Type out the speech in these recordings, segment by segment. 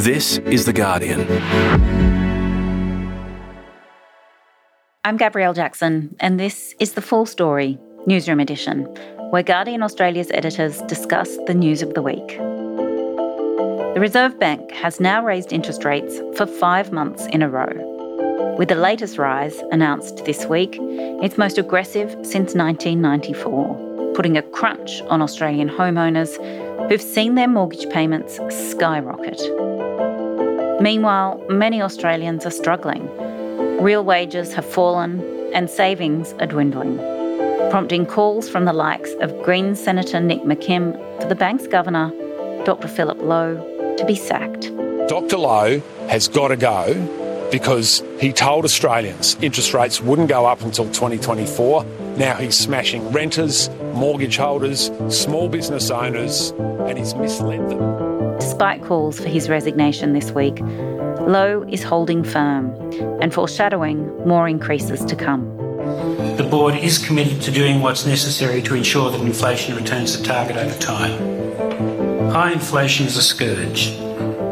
This is The Guardian. I'm Gabrielle Jackson, and this is the full story, Newsroom Edition, where Guardian Australia's editors discuss the news of the week. The Reserve Bank has now raised interest rates for five months in a row. With the latest rise announced this week, its most aggressive since 1994, putting a crunch on Australian homeowners who've seen their mortgage payments skyrocket. Meanwhile, many Australians are struggling Real wages have fallen and savings are dwindling, prompting calls from the likes of Greens Senator Nick McKim for the bank's governor, Dr. Philip Lowe, to be sacked. Dr. Lowe has got to go because he told Australians interest rates wouldn't go up until 2024. Now he's smashing renters, mortgage holders, small business owners, and he's misled them. Despite calls for his resignation this week, Lowe is holding firm and foreshadowing more increases to come. The board is committed to doing what's necessary to ensure that inflation returns to target over time. High inflation is a scourge.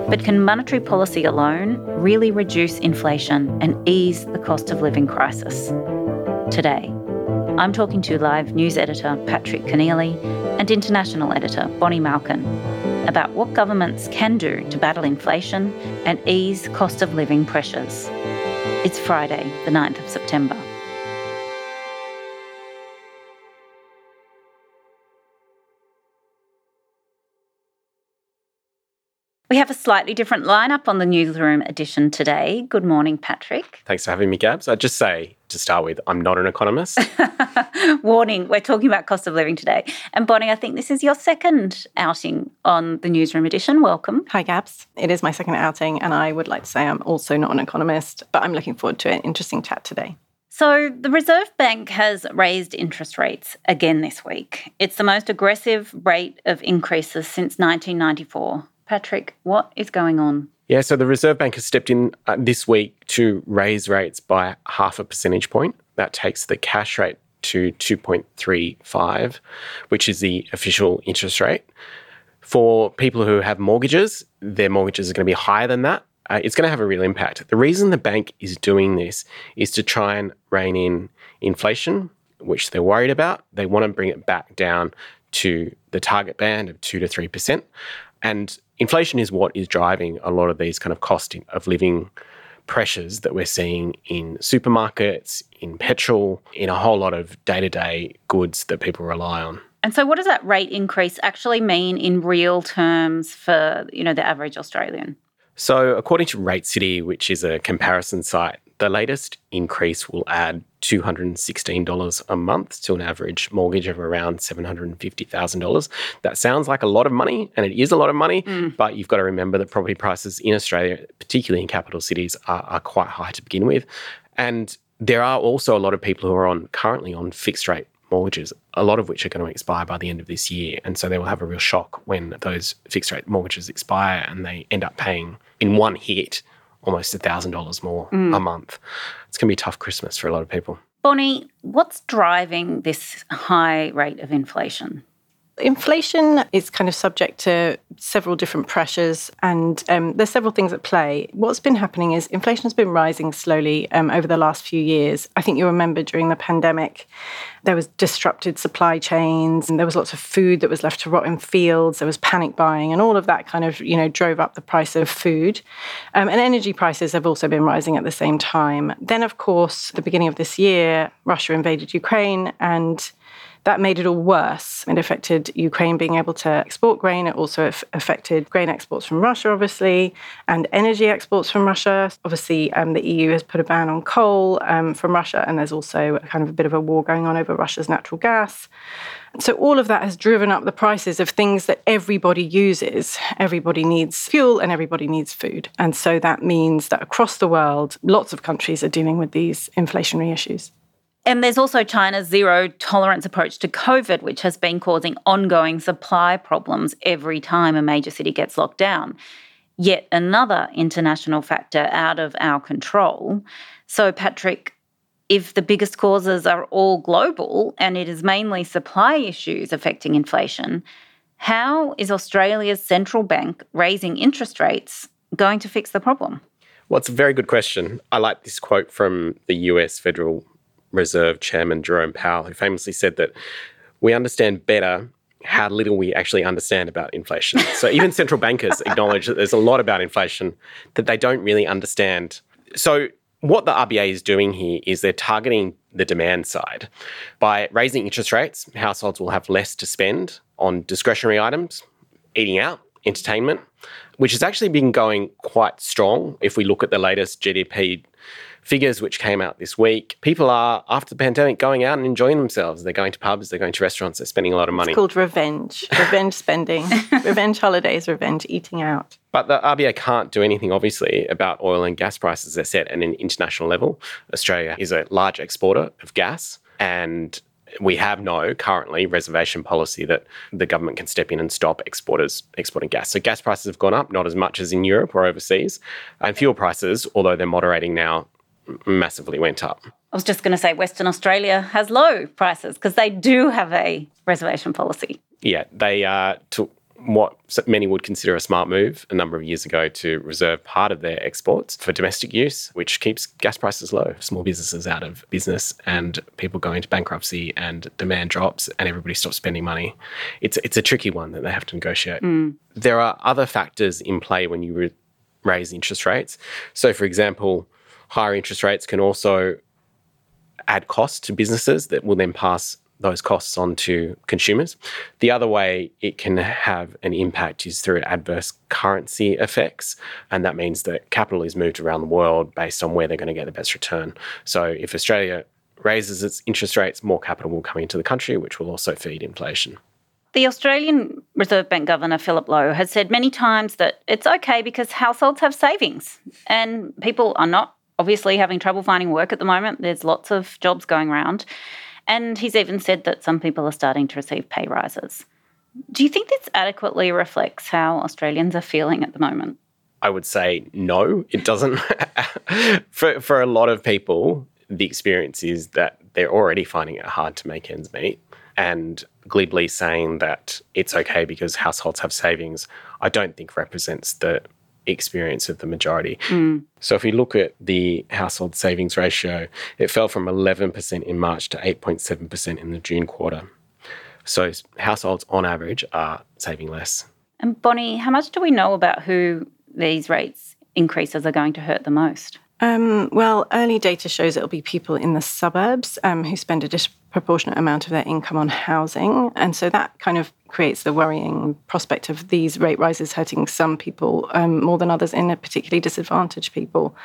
But can monetary policy alone really reduce inflation and ease the cost of living crisis? Today, I'm talking to live news editor Patrick Keneally and international editor Bonnie Malkin about what governments can do to battle inflation and ease cost of living pressures. It's Friday, the 9th of September. We have a slightly different lineup on the newsroom edition today. Good morning, Patrick. Thanks for having me, Gabs. I'd just say to start with, I'm not an economist. Warning, we're talking about cost of living today. And Bonnie, I think this is your second outing on the newsroom edition. Welcome. Hi, Gabs. It is my second outing, and I would like to say I'm also not an economist, but I'm looking forward to an interesting chat today. So, the Reserve Bank has raised interest rates again this week. It's the most aggressive rate of increases since 1994. Patrick, what is going on? Yeah, so the Reserve Bank has stepped in uh, this week to raise rates by half a percentage point. That takes the cash rate to 2.35, which is the official interest rate. For people who have mortgages, their mortgages are going to be higher than that. Uh, it's going to have a real impact. The reason the bank is doing this is to try and rein in inflation, which they're worried about. They want to bring it back down to the target band of 2 to 3%. And inflation is what is driving a lot of these kind of cost of living pressures that we're seeing in supermarkets, in petrol, in a whole lot of day to day goods that people rely on. And so what does that rate increase actually mean in real terms for, you know, the average Australian? So according to Rate City, which is a comparison site, the latest increase will add $216 a month to an average mortgage of around $750,000. That sounds like a lot of money, and it is a lot of money, mm. but you've got to remember that property prices in Australia, particularly in capital cities, are, are quite high to begin with. And there are also a lot of people who are on currently on fixed rate mortgages, a lot of which are going to expire by the end of this year. And so they will have a real shock when those fixed rate mortgages expire and they end up paying in one hit almost $1,000 more mm. a month. It's going to be a tough Christmas for a lot of people. Bonnie, what's driving this high rate of inflation? Inflation is kind of subject to several different pressures, and um, there's several things at play. What's been happening is inflation has been rising slowly um, over the last few years. I think you remember during the pandemic, there was disrupted supply chains, and there was lots of food that was left to rot in fields. There was panic buying, and all of that kind of you know drove up the price of food. Um, and energy prices have also been rising at the same time. Then, of course, the beginning of this year, Russia invaded Ukraine, and that made it all worse. It affected Ukraine being able to export grain. It also affected grain exports from Russia, obviously, and energy exports from Russia. Obviously, um, the EU has put a ban on coal um, from Russia, and there's also kind of a bit of a war going on over Russia's natural gas. So, all of that has driven up the prices of things that everybody uses. Everybody needs fuel and everybody needs food. And so that means that across the world, lots of countries are dealing with these inflationary issues. And there's also China's zero tolerance approach to COVID, which has been causing ongoing supply problems every time a major city gets locked down. Yet another international factor out of our control. So, Patrick, if the biggest causes are all global and it is mainly supply issues affecting inflation, how is Australia's central bank raising interest rates going to fix the problem? Well, it's a very good question. I like this quote from the US Federal Reserve Chairman Jerome Powell, who famously said that we understand better how little we actually understand about inflation. So even central bankers acknowledge that there's a lot about inflation that they don't really understand. So what the RBA is doing here is they're targeting the demand side. By raising interest rates, households will have less to spend on discretionary items, eating out, entertainment, which has actually been going quite strong. If we look at the latest GDP figures which came out this week, people are, after the pandemic, going out and enjoying themselves. They're going to pubs, they're going to restaurants, they're spending a lot of money. It's called revenge, revenge spending, revenge holidays, revenge eating out. But the RBA can't do anything, obviously, about oil and gas prices. They're set at an international level. Australia is a large exporter of gas, and we have no currently reservation policy that the government can step in and stop exporters exporting gas. So gas prices have gone up, not as much as in Europe or overseas, and fuel prices, although they're moderating now, massively went up. I was just going to say Western Australia has low prices because they do have a reservation policy. Yeah, they uh, took what many would consider a smart move a number of years ago to reserve part of their exports for domestic use, which keeps gas prices low, small businesses out of business and people go into bankruptcy and demand drops and everybody stops spending money. It's, it's a tricky one that they have to negotiate. Mm. There are other factors in play when you re- raise interest rates. So, for example, higher interest rates can also add costs to businesses that will then pass those costs on to consumers. The other way it can have an impact is through adverse currency effects. And that means that capital is moved around the world based on where they're going to get the best return. So if Australia raises its interest rates, more capital will come into the country, which will also feed inflation. The Australian Reserve Bank Governor Philip Lowe has said many times that it's okay because households have savings and people are not obviously having trouble finding work at the moment. There's lots of jobs going around. And he's even said that some people are starting to receive pay rises. Do you think this adequately reflects how Australians are feeling at the moment? I would say no, it doesn't. for, for a lot of people, the experience is that they're already finding it hard to make ends meet. And glibly saying that it's okay because households have savings, I don't think represents the experience of the majority. Mm. So if we look at the household savings ratio, it fell from 11% in March to 8.7% in the June quarter. So households on average are saving less. And Bonnie, how much do we know about who these rates increases are going to hurt the most? Um, well, early data shows it'll be people in the suburbs um, who spend a disproportionate amount of their income on housing. And so that kind of creates the worrying prospect of these rate rises hurting some people um, more than others in a particularly disadvantaged people.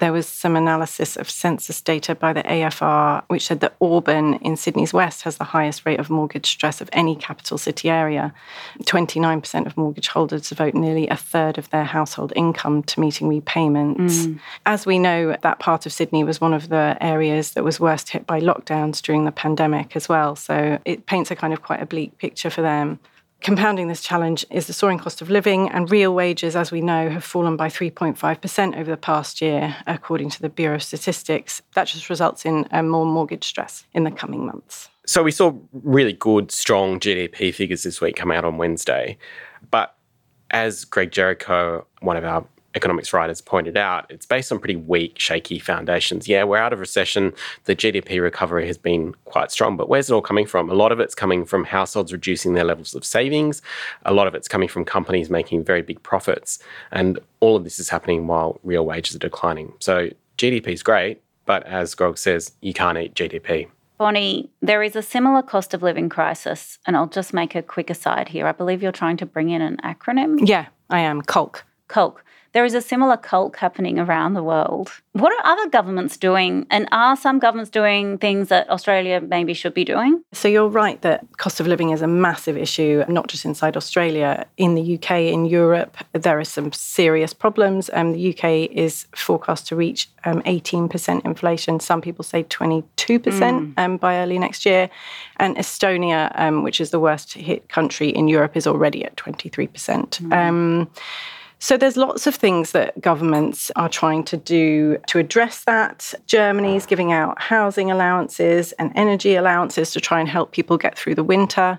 There was some analysis of census data by the AFR, which said that Auburn in Sydney's west has the highest rate of mortgage stress of any capital city area. 29% of mortgage holders devote nearly a third of their household income to meeting repayments. Mm. As we know, that part of Sydney was one of the areas that was worst hit by lockdowns during the pandemic as well. So it paints a kind of quite a bleak picture for them. Compounding this challenge is the soaring cost of living, and real wages, as we know, have fallen by 3.5% over the past year, according to the Bureau of Statistics. That just results in um, more mortgage stress in the coming months. So we saw really good, strong GDP figures this week come out on Wednesday. But as Greg Jericho, one of our economics writers pointed out, it's based on pretty weak, shaky foundations. Yeah, we're out of recession. The GDP recovery has been quite strong, but where's it all coming from? A lot of it's coming from households reducing their levels of savings. A lot of it's coming from companies making very big profits. And all of this is happening while real wages are declining. So GDP is great, but as Grog says, you can't eat GDP. Bonnie, there is a similar cost of living crisis, and I'll just make a quick aside here. I believe you're trying to bring in an acronym. Yeah, I am. CULK. CULK. There is a similar cult happening around the world. What are other governments doing? And are some governments doing things that Australia maybe should be doing? So you're right that cost of living is a massive issue, not just inside Australia. In the UK, in Europe, there are some serious problems. Um, the UK is forecast to reach um, 18% inflation. Some people say 22% mm. um, by early next year. And Estonia, um, which is the worst hit country in Europe, is already at 23%. Mm. So there's lots of things that governments are trying to do to address that. Germany's giving out housing allowances and energy allowances to try and help people get through the winter.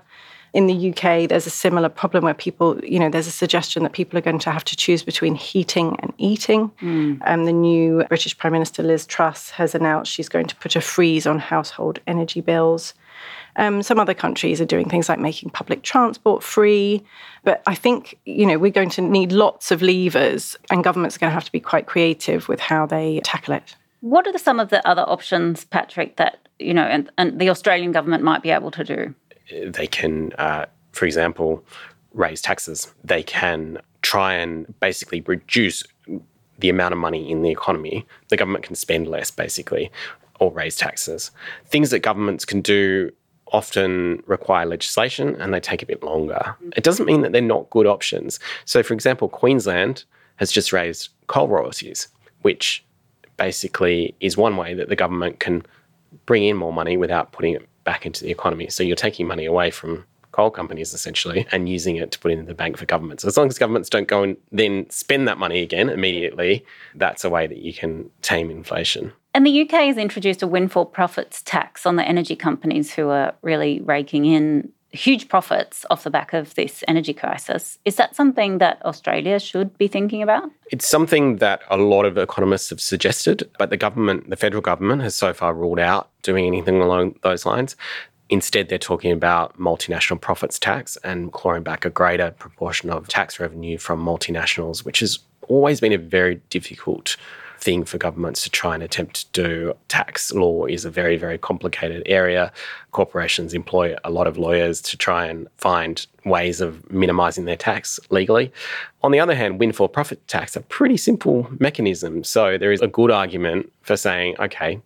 In the UK, there's a similar problem where people, you know, there's a suggestion that people are going to have to choose between heating and eating. Mm. And the new British Prime Minister Liz Truss has announced she's going to put a freeze on household energy bills. Um, some other countries are doing things like making public transport free. But I think, you know, we're going to need lots of levers and governments are going to have to be quite creative with how they tackle it. What are the, some of the other options, Patrick, that, you know, and, and the Australian government might be able to do? They can, uh, for example, raise taxes. They can try and basically reduce the amount of money in the economy. The government can spend less, basically, or raise taxes. Things that governments can do often require legislation and they take a bit longer. It doesn't mean that they're not good options. So, for example, Queensland has just raised coal royalties, which basically is one way that the government can bring in more money without putting it back into the economy. So, you're taking money away from coal companies essentially and using it to put in the bank for governments. As long as governments don't go and then spend that money again immediately, that's a way that you can tame inflation. And the UK has introduced a windfall profits tax on the energy companies who are really raking in huge profits off the back of this energy crisis. Is that something that Australia should be thinking about? It's something that a lot of economists have suggested, but the government, the federal government, has so far ruled out doing anything along those lines. Instead, they're talking about multinational profits tax and clawing back a greater proportion of tax revenue from multinationals, which has always been a very difficult thing for governments to try and attempt to do. Tax law is a very, very complicated area. Corporations employ a lot of lawyers to try and find ways of minimizing their tax legally. On the other hand, windfall profit tax, a pretty simple mechanism. So there is a good argument for saying, okay,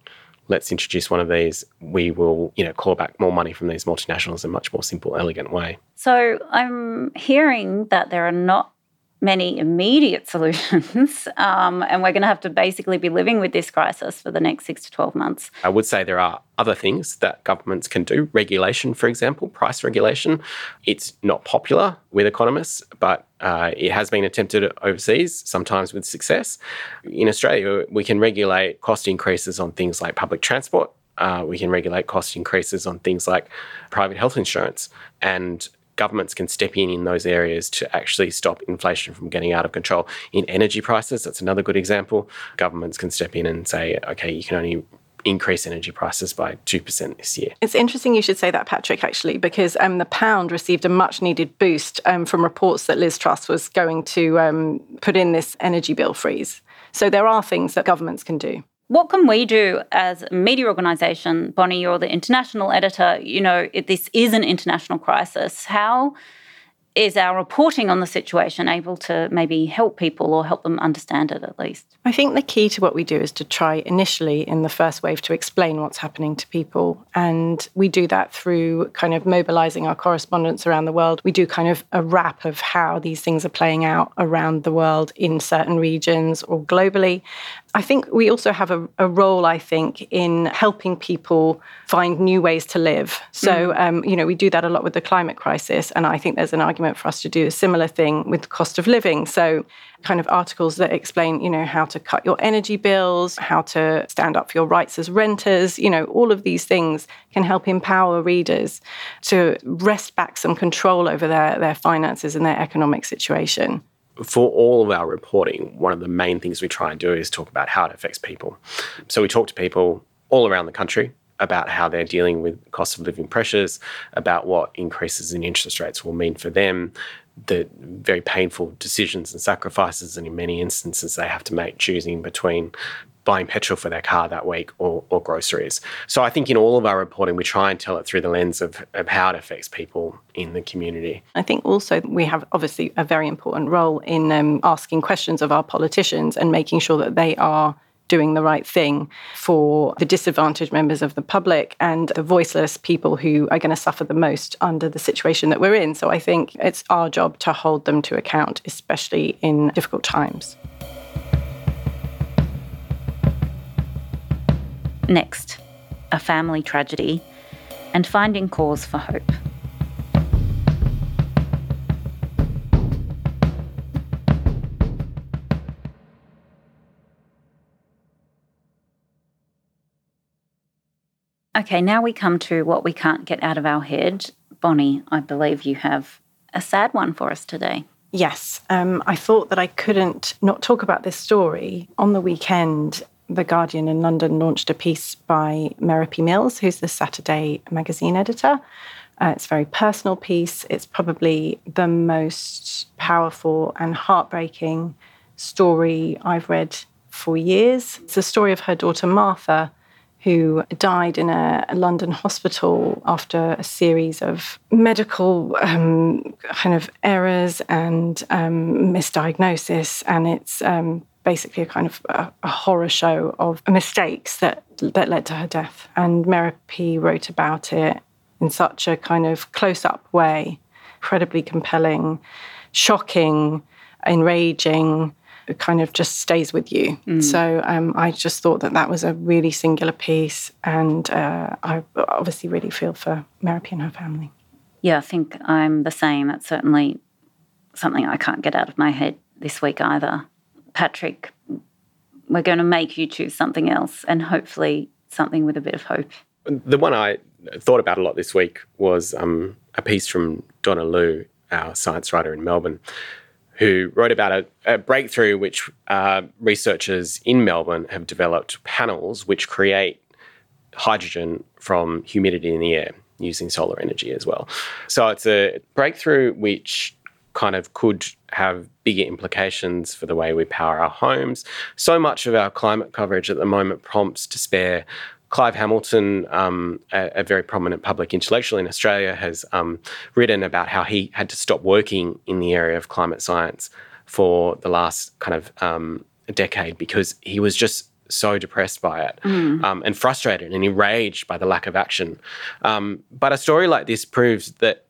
let's introduce one of these. We will, you know, claw back more money from these multinationals in a much more simple, elegant way. So I'm hearing that there are not many immediate solutions. Um, and we're going to have to basically be living with this crisis for the next six to 12 months. I would say there are other things that governments can do. Regulation, for example, price regulation. It's not popular with economists, but uh, it has been attempted overseas, sometimes with success. In Australia, we can regulate cost increases on things like public transport. Uh, we can regulate cost increases on things like private health insurance. And governments can step in in those areas to actually stop inflation from getting out of control. In energy prices, that's another good example. Governments can step in and say, okay, you can only increase energy prices by 2% this year. It's interesting you should say that, Patrick, actually, because um, the pound received a much needed boost um, from reports that Liz Truss was going to um, put in this energy bill freeze. So there are things that governments can do. What can we do as a media organisation? Bonnie, you're the international editor. You know, this is an international crisis. How is our reporting on the situation able to maybe help people or help them understand it at least? I think the key to what we do is to try initially in the first wave to explain what's happening to people. And we do that through kind of mobilizing our correspondents around the world. We do kind of a wrap of how these things are playing out around the world in certain regions or globally. I think we also have a, a, role, I think, in helping people find new ways to live. So, mm. um, you know, we do that a lot with the climate crisis. And I think there's an argument for us to do a similar thing with the cost of living. So, kind of articles that explain, you know, how to cut your energy bills, how to stand up for your rights as renters, you know, all of these things can help empower readers to wrest back some control over their, their finances and their economic situation for all of our reporting, one of the main things we try and do is talk about how it affects people. So we talk to people all around the country about how they're dealing with cost of living pressures, about what increases in interest rates will mean for them, the very painful decisions and sacrifices, and in many instances, they have to make choosing between buying petrol for their car that week or, or groceries. So I think in all of our reporting, we try and tell it through the lens of, of how it affects people in the community. I think also we have obviously a very important role in um, asking questions of our politicians and making sure that they are doing the right thing for the disadvantaged members of the public and the voiceless people who are going to suffer the most under the situation that we're in. So I think it's our job to hold them to account, especially in difficult times. Next, a family tragedy and finding cause for hope. Okay, now we come to what we can't get out of our head Bonnie, I believe you have a sad one for us today. Yes, um, I thought that I couldn't not talk about this story. On the weekend, The Guardian in London launched a piece by P. Mills, who's the Saturday magazine editor. Uh, it's a very personal piece. It's probably the most powerful and heartbreaking story I've read for years. It's the story of her daughter Martha, who died in a London hospital after a series of medical um, kind of errors and um, misdiagnosis. And it's um, basically a kind of a, a, horror show of mistakes that that led to her death. And P. wrote about it in such a kind of close-up way, incredibly compelling, shocking, enraging it kind of just stays with you. Mm. So um, I just thought that that was a really singular piece, and uh, I obviously really feel for Merope and her family. Yeah, I think I'm the same. That's certainly something I can't get out of my head this week either. Patrick, we're going to make you choose something else, and hopefully something with a bit of hope. The one I thought about a lot this week was um, a piece from Donna Lu, our science writer in Melbourne, who wrote about a, a breakthrough which uh, researchers in Melbourne have developed panels which create hydrogen from humidity in the air using solar energy as well. So it's a breakthrough which kind of could have bigger implications for the way we power our homes. So much of our climate coverage at the moment prompts despair Clive Hamilton, um, a, a, very prominent public intellectual in Australia, has um, written about how he had to stop working in the area of climate science for the last kind of um, decade because he was just so depressed by it mm. um, and frustrated and enraged by the lack of action. Um, but a story like this proves that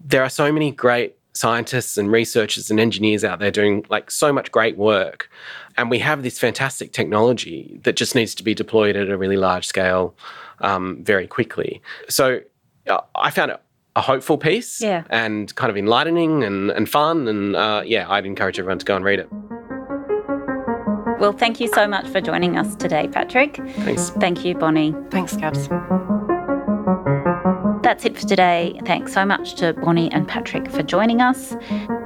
there are so many great scientists and researchers and engineers out there doing like so much great work and we have this fantastic technology that just needs to be deployed at a really large scale um, very quickly. So uh, I found it a hopeful piece yeah. and kind of enlightening and, and fun. And uh, yeah, I'd encourage everyone to go and read it. Well, thank you so much for joining us today, Patrick. Thanks. Thank you, Bonnie. Thanks, Gabs. That's it for today. Thanks so much to Bonnie and Patrick for joining us.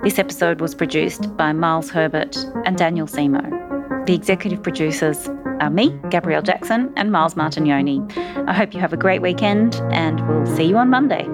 This episode was produced by Miles Herbert and Daniel Semo. The executive producers are me, Gabrielle Jackson, and Miles Martignoni. I hope you have a great weekend, and we'll see you on Monday.